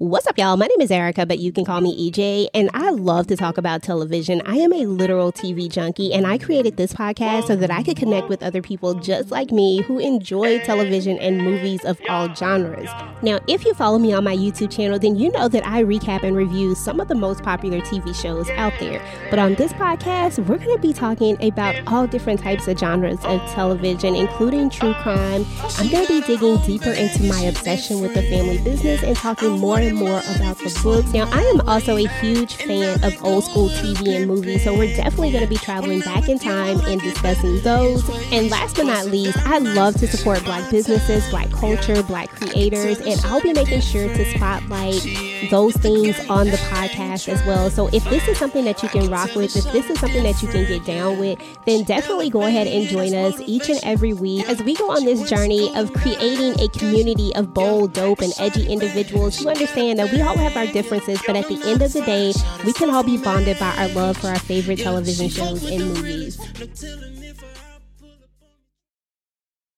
What's up, y'all? My name is Erica, but you can call me EJ, and I love to talk about television. I am a literal TV junkie, and I created this podcast so that I could connect with other people just like me who enjoy television and movies of all genres. Now, if you follow me on my YouTube channel, then you know that I recap and review some of the most popular TV shows out there. But on this podcast, we're going to be talking about all different types of genres of television, including true crime. I'm going to be digging deeper into my obsession with the family business and talking more more about the books. Now, I am also a huge fan of old school TV and movies, so we're definitely going to be traveling back in time and discussing those. And last but not least, I love to support Black businesses, Black culture, Black creators, and I'll be making sure to spotlight those things on the podcast as well. So if this is something that you can rock with, if this is something that you can get down with, then definitely go ahead and join us each and every week as we go on this journey of creating a community of bold, dope, and edgy individuals who understand understand that we all have our differences, but at the end of the day, we can all be bonded by our love for our favorite television shows and movies.